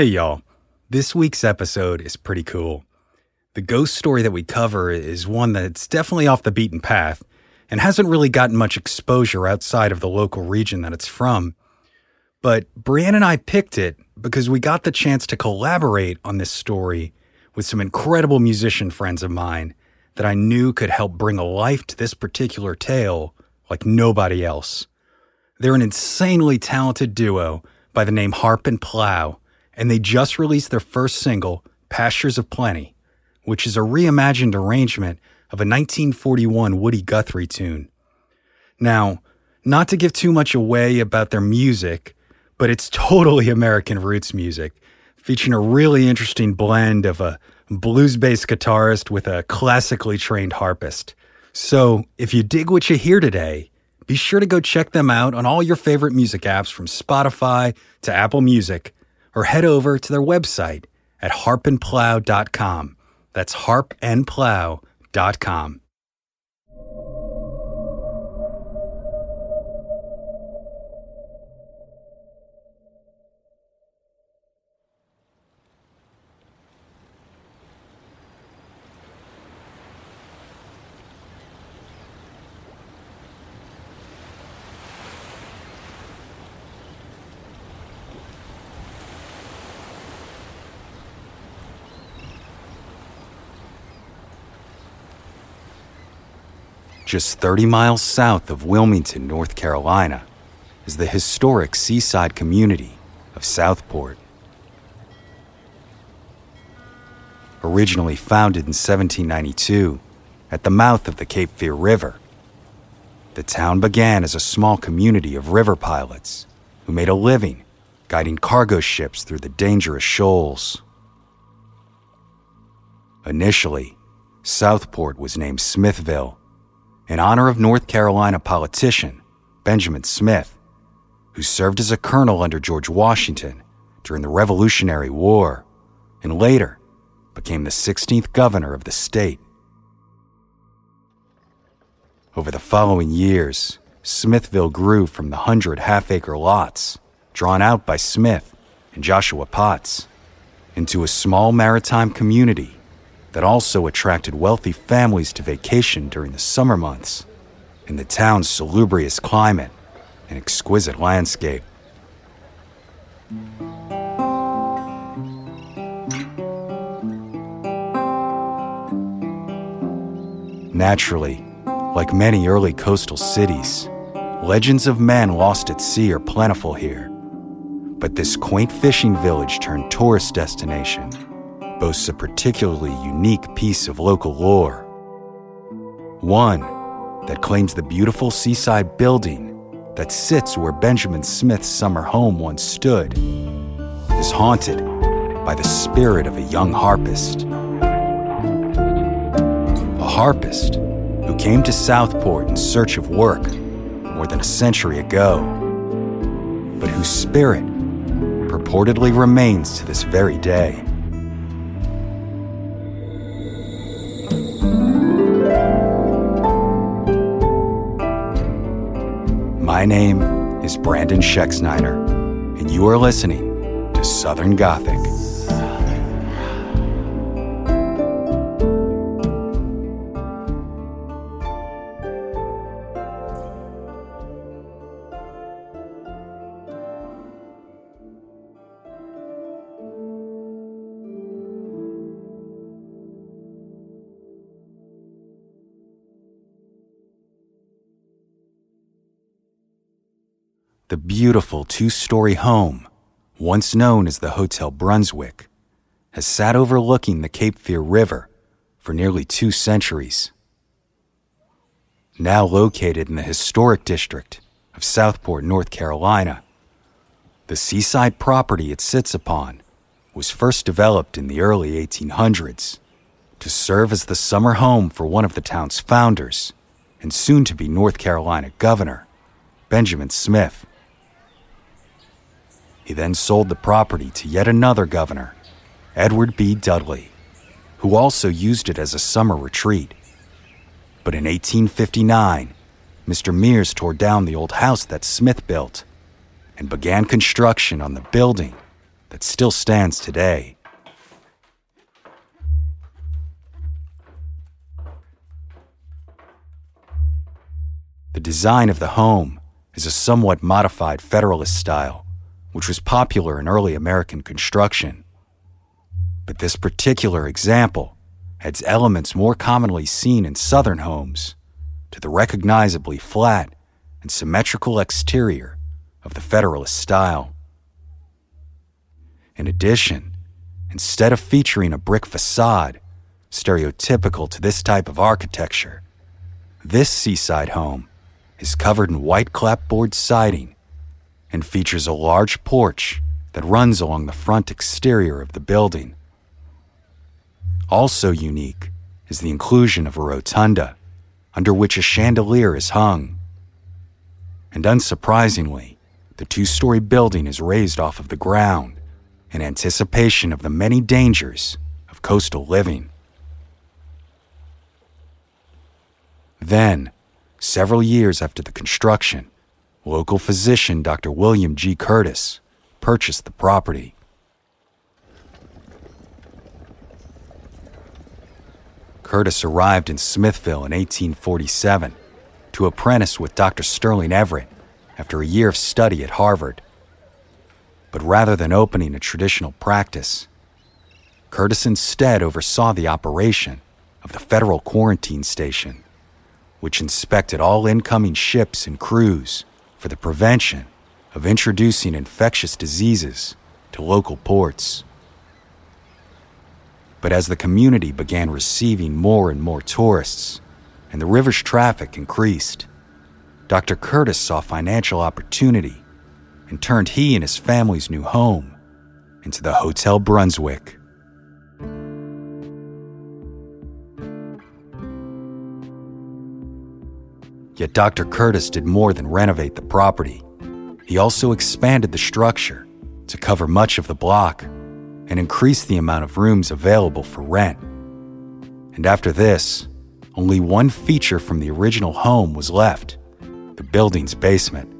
Hey, y'all. This week's episode is pretty cool. The ghost story that we cover is one that's definitely off the beaten path and hasn't really gotten much exposure outside of the local region that it's from. But Brienne and I picked it because we got the chance to collaborate on this story with some incredible musician friends of mine that I knew could help bring a life to this particular tale like nobody else. They're an insanely talented duo by the name Harp and Plow and they just released their first single, Pastures of Plenty, which is a reimagined arrangement of a 1941 Woody Guthrie tune. Now, not to give too much away about their music, but it's totally American roots music, featuring a really interesting blend of a blues based guitarist with a classically trained harpist. So, if you dig what you hear today, be sure to go check them out on all your favorite music apps from Spotify to Apple Music or head over to their website at harpandplow.com. That's harpandplow.com. Just 30 miles south of Wilmington, North Carolina, is the historic seaside community of Southport. Originally founded in 1792 at the mouth of the Cape Fear River, the town began as a small community of river pilots who made a living guiding cargo ships through the dangerous shoals. Initially, Southport was named Smithville in honor of North Carolina politician Benjamin Smith, who served as a colonel under George Washington during the Revolutionary War and later became the 16th governor of the state. Over the following years, Smithville grew from the hundred half acre lots drawn out by Smith and Joshua Potts into a small maritime community that also attracted wealthy families to vacation during the summer months in the town's salubrious climate and exquisite landscape. Naturally, like many early coastal cities, legends of men lost at sea are plentiful here. But this quaint fishing village turned tourist destination boasts a particularly unique piece of local lore. One that claims the beautiful seaside building that sits where Benjamin Smith's summer home once stood is haunted by the spirit of a young harpist. A harpist who came to Southport in search of work more than a century ago, but whose spirit purportedly remains to this very day. My name is Brandon Schexnayder, and you are listening to Southern Gothic. The beautiful two story home, once known as the Hotel Brunswick, has sat overlooking the Cape Fear River for nearly two centuries. Now located in the historic district of Southport, North Carolina, the seaside property it sits upon was first developed in the early 1800s to serve as the summer home for one of the town's founders and soon to be North Carolina governor, Benjamin Smith. He then sold the property to yet another governor, Edward B. Dudley, who also used it as a summer retreat. But in 1859, Mr. Mears tore down the old house that Smith built and began construction on the building that still stands today. The design of the home is a somewhat modified Federalist style, which was popular in early American construction. But this particular example adds elements more commonly seen in Southern homes to the recognizably flat and symmetrical exterior of the Federalist style. In addition, instead of featuring a brick facade, stereotypical to this type of architecture, this seaside home is covered in white clapboard siding and features a large porch that runs along the front exterior of the building. Also unique is the inclusion of a rotunda under which a chandelier is hung. And unsurprisingly, the two story building is raised off of the ground in anticipation of the many dangers of coastal living. Then, several years after the construction, local physician Dr. William G. Curtis purchased the property. Curtis arrived in Smithville in 1847 to apprentice with Dr. Sterling Everett after a year of study at Harvard. But rather than opening a traditional practice, Curtis instead oversaw the operation of the federal quarantine station, which inspected all incoming ships and crews for the prevention of introducing infectious diseases to local ports. But as the community began receiving more and more tourists and the river's traffic increased, Dr. Curtis saw financial opportunity and turned he and his family's new home into the Hotel Brunswick. Yet Dr. Curtis did more than renovate the property. He also expanded the structure to cover much of the block and increase the amount of rooms available for rent. And after this, only one feature from the original home was left the building's basement.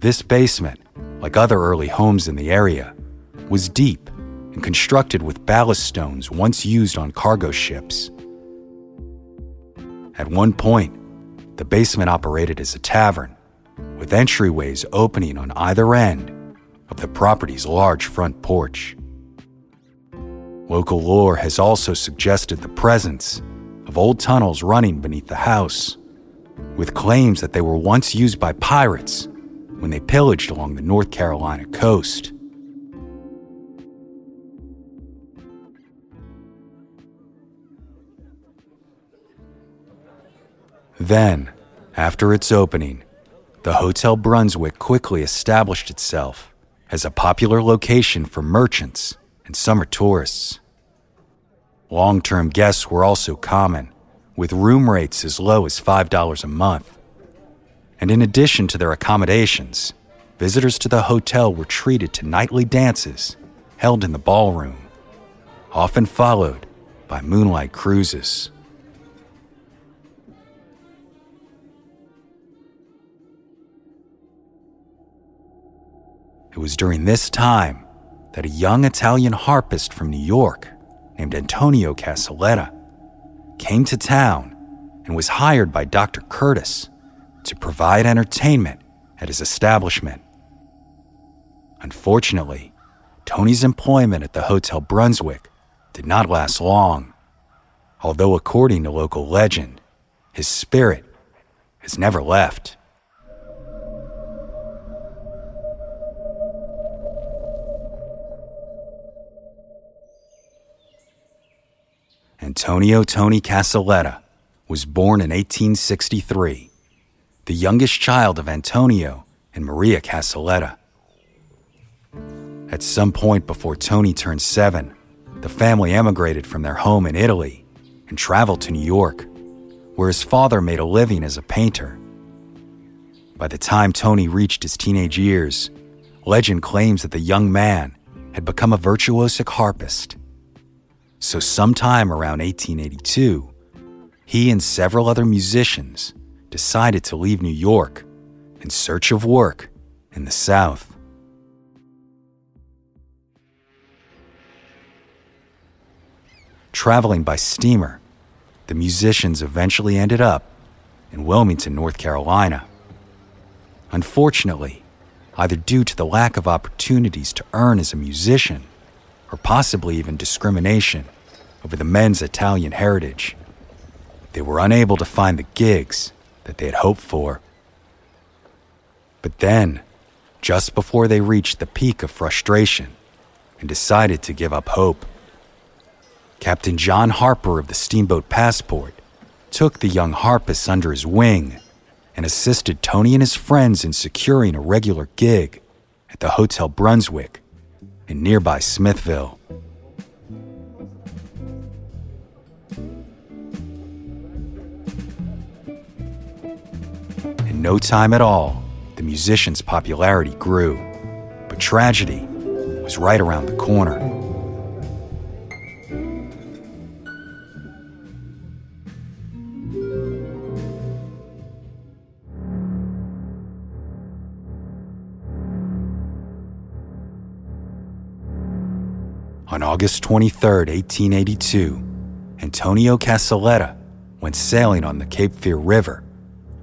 This basement, like other early homes in the area, was deep and constructed with ballast stones once used on cargo ships. At one point, the basement operated as a tavern, with entryways opening on either end of the property's large front porch. Local lore has also suggested the presence of old tunnels running beneath the house, with claims that they were once used by pirates when they pillaged along the North Carolina coast. Then, after its opening, the Hotel Brunswick quickly established itself as a popular location for merchants and summer tourists. Long term guests were also common, with room rates as low as $5 a month. And in addition to their accommodations, visitors to the hotel were treated to nightly dances held in the ballroom, often followed by moonlight cruises. It was during this time that a young Italian harpist from New York named Antonio Caseletta came to town and was hired by Dr. Curtis to provide entertainment at his establishment. Unfortunately, Tony's employment at the Hotel Brunswick did not last long, although, according to local legend, his spirit has never left. Antonio Tony Caseletta, was born in 1863, the youngest child of Antonio and Maria Caseletta. At some point before Tony turned seven, the family emigrated from their home in Italy and traveled to New York, where his father made a living as a painter. By the time Tony reached his teenage years, legend claims that the young man had become a virtuosic harpist. So, sometime around 1882, he and several other musicians decided to leave New York in search of work in the South. Traveling by steamer, the musicians eventually ended up in Wilmington, North Carolina. Unfortunately, either due to the lack of opportunities to earn as a musician, or possibly even discrimination over the men's Italian heritage, they were unable to find the gigs that they had hoped for. But then, just before they reached the peak of frustration and decided to give up hope, Captain John Harper of the Steamboat Passport took the young harpist under his wing and assisted Tony and his friends in securing a regular gig at the Hotel Brunswick in nearby Smithville. In no time at all, the musician's popularity grew, but tragedy was right around the corner. On August 23, 1882, Antonio Caseletta went sailing on the Cape Fear River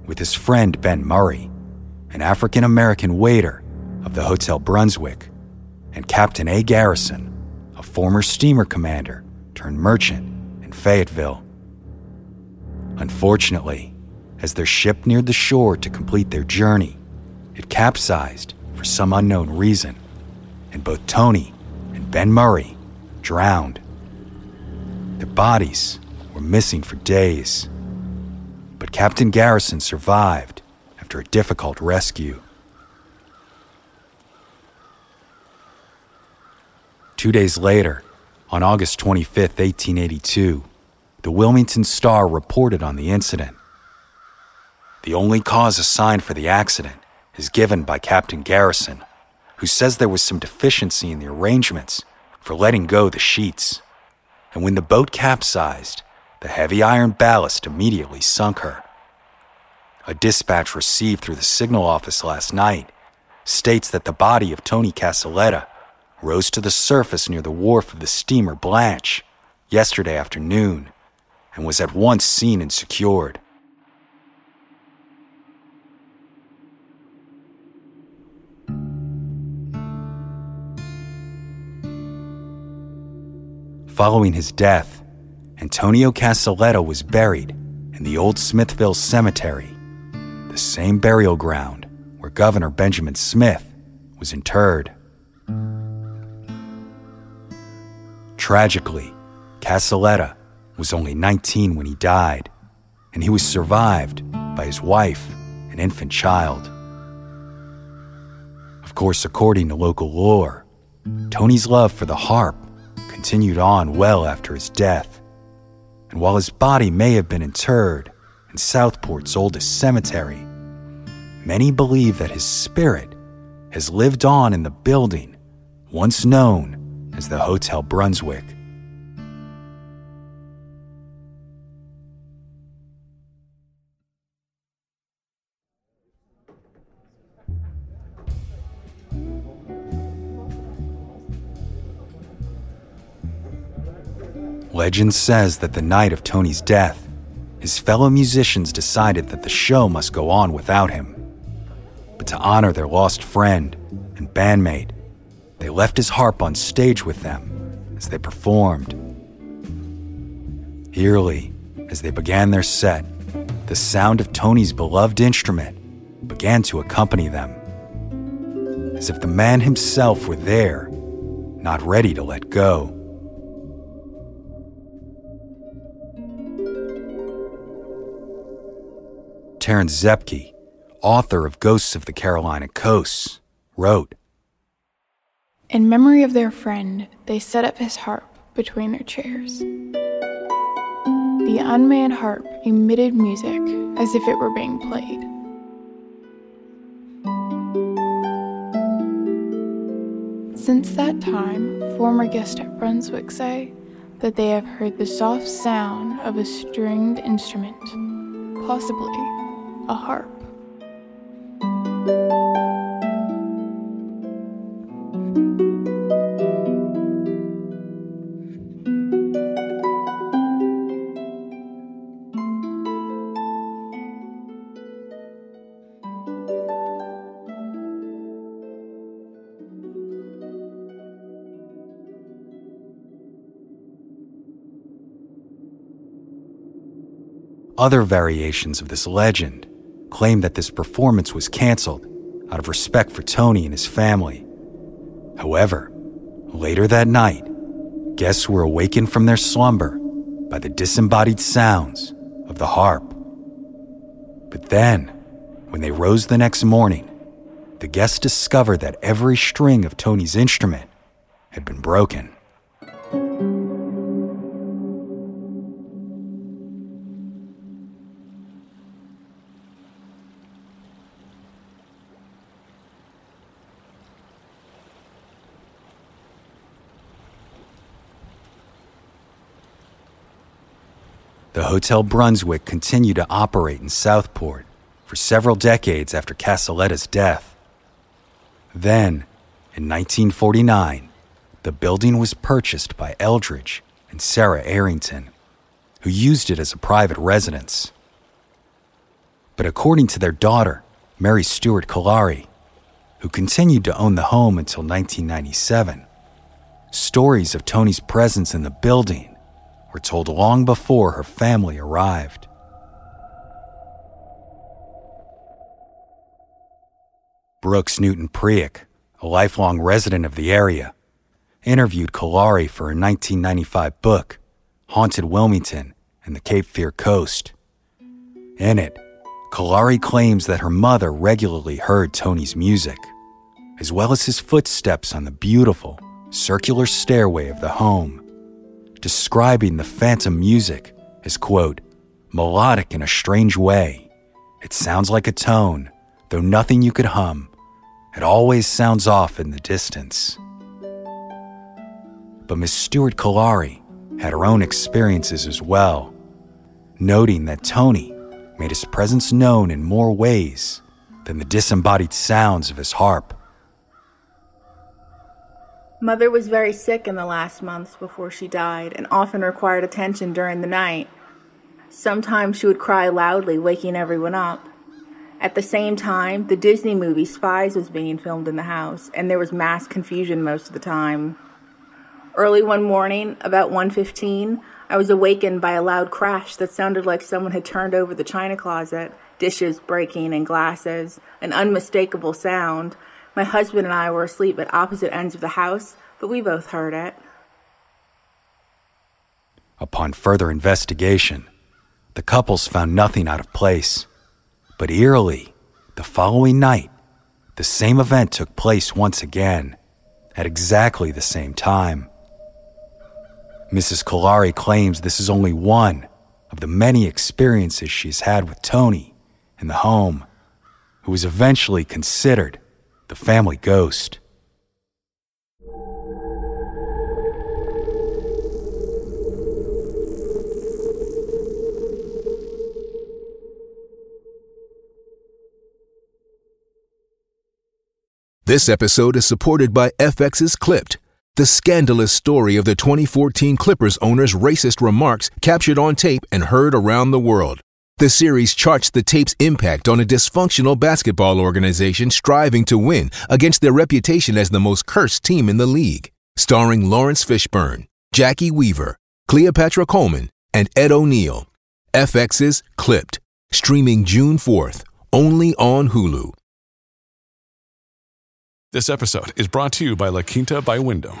with his friend Ben Murray, an African American waiter of the Hotel Brunswick, and Captain A. Garrison, a former steamer commander turned merchant in Fayetteville. Unfortunately, as their ship neared the shore to complete their journey, it capsized for some unknown reason, and both Tony and Ben Murray drowned. Their bodies were missing for days. But Captain Garrison survived after a difficult rescue. Two days later, on August 25, 1882, the Wilmington Star reported on the incident. The only cause assigned for the accident is given by Captain Garrison, who says there was some deficiency in the arrangements for letting go the sheets. And when the boat capsized, the heavy iron ballast immediately sunk her. A dispatch received through the signal office last night states that the body of Tony Caseletta rose to the surface near the wharf of the steamer Blanche yesterday afternoon and was at once seen and secured. Following his death, Antonio Caseletta was buried in the old Smithville Cemetery, the same burial ground where Governor Benjamin Smith was interred. Tragically, Caseletta was only 19 when he died, and he was survived by his wife and infant child. Of course, according to local lore, Tony's love for the harp continued on well after his death. And while his body may have been interred in Southport's oldest cemetery, many believe that his spirit has lived on in the building once known as the Hotel Brunswick. Legend says that the night of Tony's death, his fellow musicians decided that the show must go on without him. But to honor their lost friend and bandmate, they left his harp on stage with them as they performed. Eerily, as they began their set, the sound of Tony's beloved instrument began to accompany them, as if the man himself were there, not ready to let go. Terrance Zepke, author of Ghosts of the Carolina Coast, wrote In memory of their friend, they set up his harp between their chairs. The unmanned harp emitted music as if it were being played. Since that time, former guests at Brunswick say that they have heard the soft sound of a stringed instrument, possibly a harp. Other variations of this legend claim that this performance was canceled out of respect for Tony and his family. However, later that night, guests were awakened from their slumber by the disembodied sounds of the harp. But then, when they rose the next morning, the guests discovered that every string of Tony's instrument had been broken. The Hotel Brunswick continued to operate in Southport for several decades after Caseletta's death. Then, in 1949, the building was purchased by Eldridge and Sarah Arrington, who used it as a private residence. But according to their daughter, Mary Stewart Kolari, who continued to own the home until 1997, stories of Tony's presence in the building were told long before her family arrived. Brooks Newton Preik, a lifelong resident of the area, interviewed Kolari for her 1995 book, Haunted Wilmington and the Cape Fear Coast. In it, Kolari claims that her mother regularly heard Tony's music, as well as his footsteps on the beautiful, circular stairway of the home describing the phantom music as, quote, melodic in a strange way. It sounds like a tone, though nothing you could hum. It always sounds off in the distance. But Miss Stewart Kolari had her own experiences as well, noting that Tony made his presence known in more ways than the disembodied sounds of his harp. Mother was very sick in the last months before she died and often required attention during the night. Sometimes she would cry loudly, waking everyone up. At the same time, the Disney movie Spies was being filmed in the house, and there was mass confusion most of the time. Early one morning, about 1:15, I was awakened by a loud crash that sounded like someone had turned over the china closet, dishes breaking and glasses, an unmistakable sound my husband and I were asleep at opposite ends of the house, but we both heard it. Upon further investigation, the couples found nothing out of place. But eerily, the following night, the same event took place once again, at exactly the same time. Mrs. Kolari claims this is only one of the many experiences she's had with Tony in the home, who was eventually considered the family ghost. This episode is supported by FX's Clipped, the scandalous story of the 2014 Clippers owner's racist remarks captured on tape and heard around the world. The series charts the tape's impact on a dysfunctional basketball organization striving to win against their reputation as the most cursed team in the league. Starring Laurence Fishburne, Jacki Weaver, Cleopatra Coleman, and Ed O'Neill. FX's Clipped, streaming June 4th, only on Hulu. This episode is brought to you by La Quinta by Wyndham.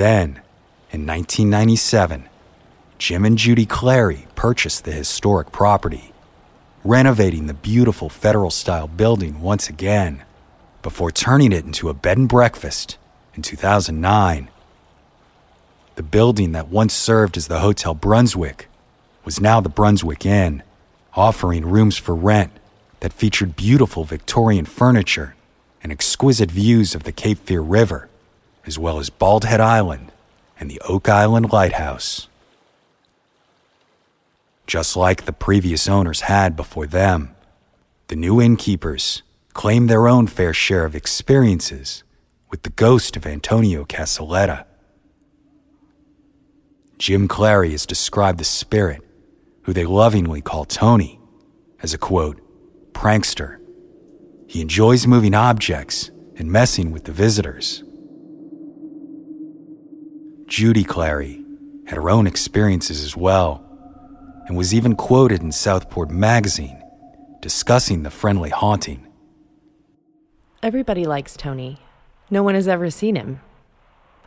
Then, in 1997, Jim and Judy Clary purchased the historic property, renovating the beautiful federal style building once again before turning it into a bed and breakfast in 2009. The building that once served as the Hotel Brunswick was now the Brunswick Inn, offering rooms for rent that featured beautiful Victorian furniture and exquisite views of the Cape Fear River as well as Bald Head Island and the Oak Island Lighthouse. Just like the previous owners had before them, the new innkeepers claimed their own fair share of experiences with the ghost of Antonio Caseletta. Jim Clary has described the spirit, who they lovingly call Tony, as a quote, prankster. He enjoys moving objects and messing with the visitors. Judy Clary had her own experiences as well, and was even quoted in Southport magazine discussing the friendly haunting. Everybody likes Tony. No one has ever seen him.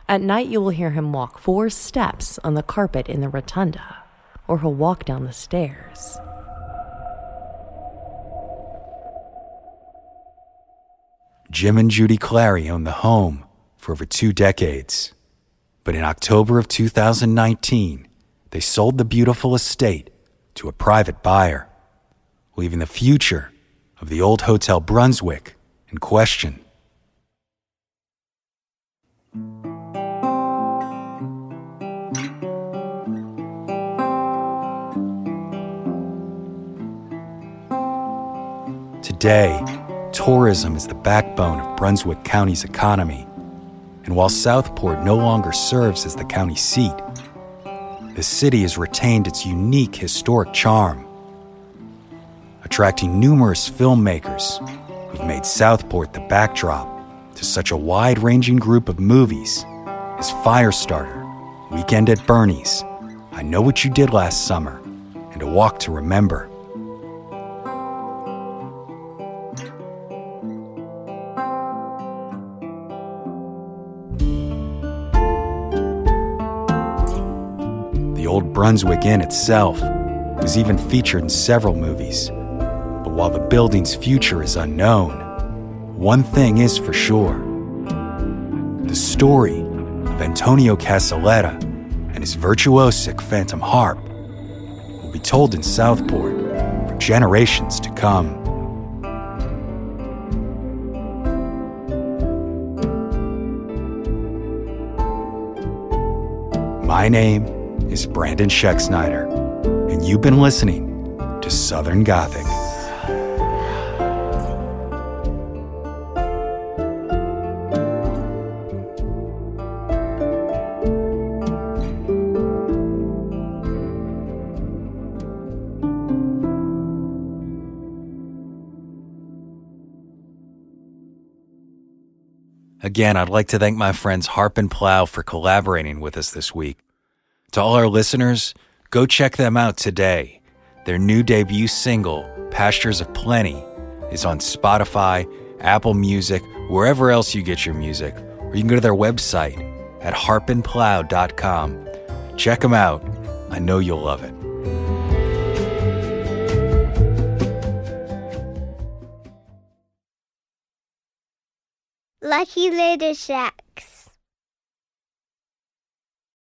At night, you will hear him walk four steps on the carpet in the rotunda, or he'll walk down the stairs. Jim and Judy Clary owned the home for over two decades. But in October of 2019, they sold the beautiful estate to a private buyer, leaving the future of the old Hotel Brunswick in question. Today, tourism is the backbone of Brunswick County's economy and while Southport no longer serves as the county seat, the city has retained its unique historic charm, attracting numerous filmmakers who've made Southport the backdrop to such a wide ranging group of movies as Firestarter, Weekend at Bernie's, I Know What You Did Last Summer, and A Walk to Remember. Brunswick Inn itself was even featured in several movies. But while the building's future is unknown, one thing is for sure the story of Antonio Caseletta and his virtuosic phantom harp will be told in Southport for generations to come. My name is Brandon Schexnayder, and you've been listening to Southern Gothic. Again, I'd like to thank my friends Harp and Plow for collaborating with us this week. To all our listeners, go check them out today. Their new debut single, Pastures of Plenty, is on Spotify, Apple Music, wherever else you get your music, or you can go to their website at harpandplow.com. Check them out. I know you'll love it. Lucky Lady Shacks.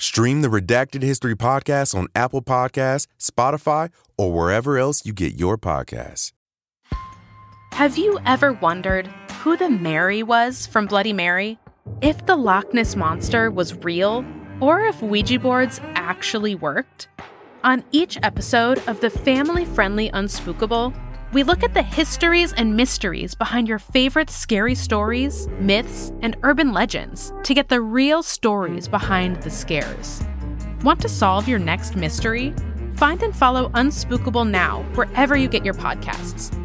Stream the Redacted History podcast on Apple Podcasts, Spotify, or wherever else you get your podcasts. Have you ever wondered who the Mary was from Bloody Mary? If the Loch Ness Monster was real, or if Ouija boards actually worked? On each episode of the family friendly Unspookable, we look at the histories and mysteries behind your favorite scary stories, myths, and urban legends to get the real stories behind the scares. Want to solve your next mystery? Find and follow Unspookable now wherever you get your podcasts